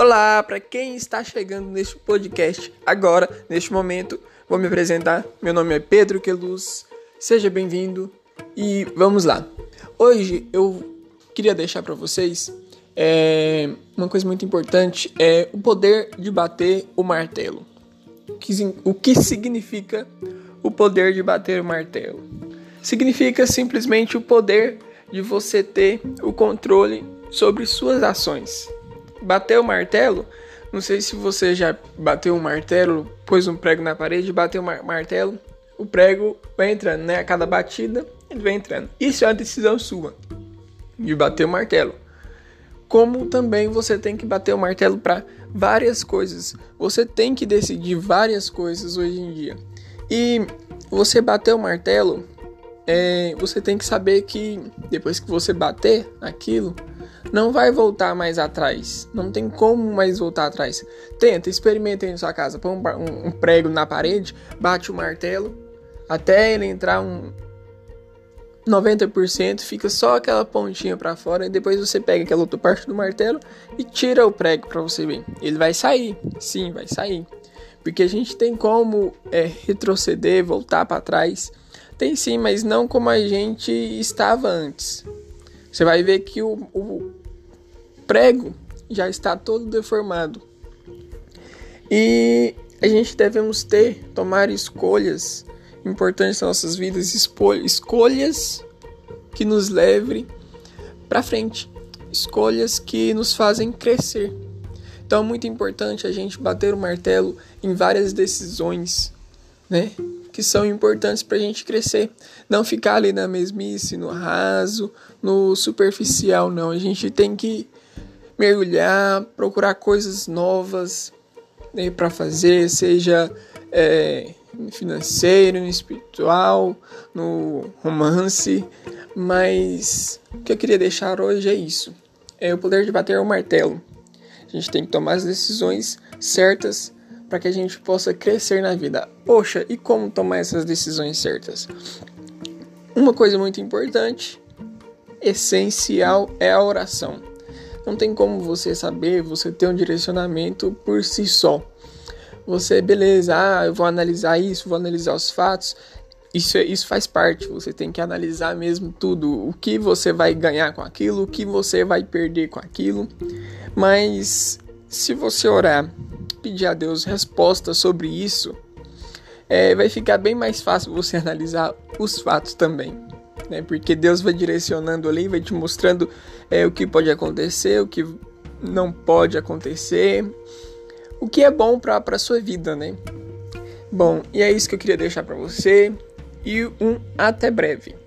Olá, para quem está chegando neste podcast agora, neste momento, vou me apresentar. Meu nome é Pedro Queluz. Seja bem-vindo e vamos lá. Hoje eu queria deixar para vocês é, uma coisa muito importante é o poder de bater o martelo. O que significa o poder de bater o martelo? Significa simplesmente o poder de você ter o controle sobre suas ações. Bater o martelo, não sei se você já bateu um martelo, pôs um prego na parede, bateu um martelo, o prego vai entrando, né? A cada batida ele vai entrando. Isso é uma decisão sua de bater o martelo. Como também você tem que bater o martelo para várias coisas. Você tem que decidir várias coisas hoje em dia. E você bater o martelo, é, você tem que saber que depois que você bater aquilo, não vai voltar mais atrás. Não tem como mais voltar atrás. Tenta, experimenta aí na sua casa. Põe um, um prego na parede, bate o martelo até ele entrar um 90%, fica só aquela pontinha para fora e depois você pega aquela outra parte do martelo e tira o prego para você ver. Ele vai sair, sim, vai sair. Porque a gente tem como é, retroceder, voltar para trás. Tem sim, mas não como a gente estava antes. Você vai ver que o, o prego já está todo deformado. E a gente devemos ter, tomar escolhas importantes nas nossas vidas, escolhas que nos levem para frente, escolhas que nos fazem crescer. Então é muito importante a gente bater o martelo em várias decisões, né? Que são importantes para a gente crescer. Não ficar ali na mesmice, no raso, no superficial, não. A gente tem que mergulhar, procurar coisas novas né, para fazer, seja é, financeiro, no espiritual, no romance. Mas o que eu queria deixar hoje é isso: é o poder de bater o martelo. A gente tem que tomar as decisões certas para que a gente possa crescer na vida. Poxa, e como tomar essas decisões certas? Uma coisa muito importante, essencial, é a oração. Não tem como você saber, você ter um direcionamento por si só. Você, beleza, ah, eu vou analisar isso, vou analisar os fatos. Isso, é, isso faz parte, você tem que analisar mesmo tudo. O que você vai ganhar com aquilo, o que você vai perder com aquilo. Mas se você orar, pedir a Deus resposta sobre isso, é, vai ficar bem mais fácil você analisar os fatos também né? Porque Deus vai direcionando ali, vai te mostrando é, o que pode acontecer, o que não pode acontecer, o que é bom para a sua vida, né? Bom, e é isso que eu queria deixar para você e um até breve.